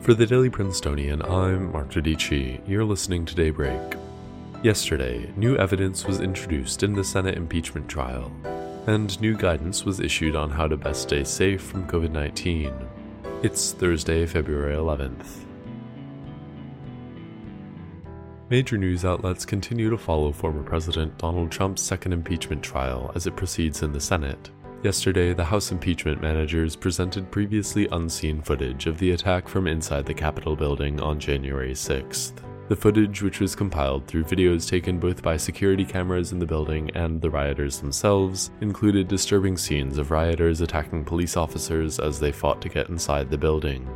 For the Daily Princetonian, I'm Mark Dodici. You're listening to Daybreak. Yesterday, new evidence was introduced in the Senate impeachment trial, and new guidance was issued on how to best stay safe from COVID 19. It's Thursday, February 11th. Major news outlets continue to follow former President Donald Trump's second impeachment trial as it proceeds in the Senate. Yesterday, the House impeachment managers presented previously unseen footage of the attack from inside the Capitol building on January 6th. The footage, which was compiled through videos taken both by security cameras in the building and the rioters themselves, included disturbing scenes of rioters attacking police officers as they fought to get inside the building.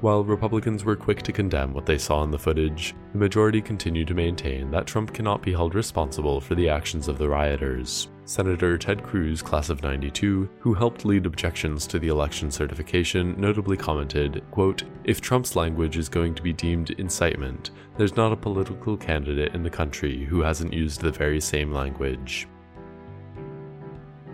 While Republicans were quick to condemn what they saw in the footage, the majority continued to maintain that Trump cannot be held responsible for the actions of the rioters. Senator Ted Cruz, class of 92, who helped lead objections to the election certification, notably commented, quote, If Trump's language is going to be deemed incitement, there's not a political candidate in the country who hasn't used the very same language.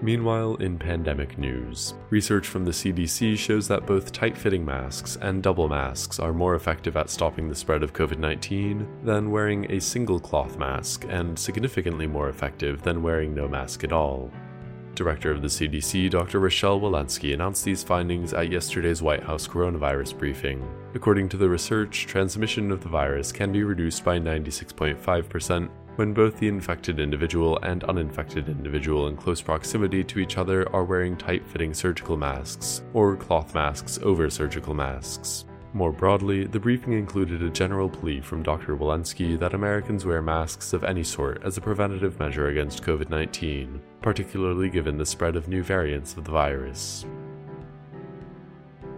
Meanwhile, in pandemic news, research from the CDC shows that both tight fitting masks and double masks are more effective at stopping the spread of COVID 19 than wearing a single cloth mask, and significantly more effective than wearing no mask at all. Director of the CDC, Dr. Rochelle Walensky, announced these findings at yesterday's White House coronavirus briefing. According to the research, transmission of the virus can be reduced by 96.5% when both the infected individual and uninfected individual in close proximity to each other are wearing tight fitting surgical masks, or cloth masks over surgical masks. More broadly, the briefing included a general plea from Dr. Walensky that Americans wear masks of any sort as a preventative measure against COVID 19, particularly given the spread of new variants of the virus.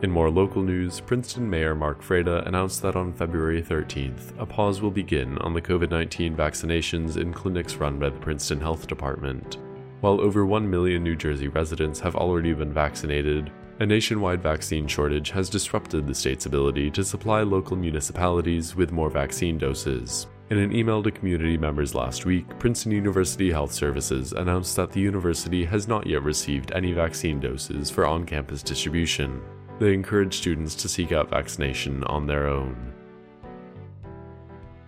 In more local news, Princeton Mayor Mark Freda announced that on February 13th, a pause will begin on the COVID 19 vaccinations in clinics run by the Princeton Health Department. While over 1 million New Jersey residents have already been vaccinated, a nationwide vaccine shortage has disrupted the state's ability to supply local municipalities with more vaccine doses. In an email to community members last week, Princeton University Health Services announced that the university has not yet received any vaccine doses for on campus distribution. They encourage students to seek out vaccination on their own.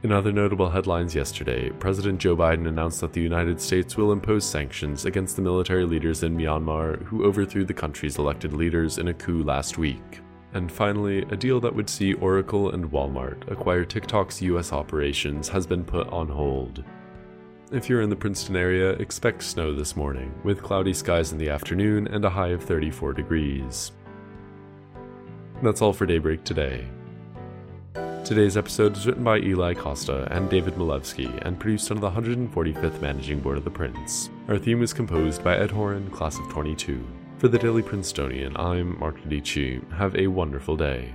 In other notable headlines yesterday, President Joe Biden announced that the United States will impose sanctions against the military leaders in Myanmar who overthrew the country's elected leaders in a coup last week. And finally, a deal that would see Oracle and Walmart acquire TikTok's US operations has been put on hold. If you're in the Princeton area, expect snow this morning, with cloudy skies in the afternoon and a high of 34 degrees. That's all for Daybreak today. Today's episode is written by Eli Costa and David Milevsky and produced under the 145th Managing Board of the Prince. Our theme was composed by Ed Horan, class of 22. For the Daily Princetonian, I'm Mark Dodici. Have a wonderful day.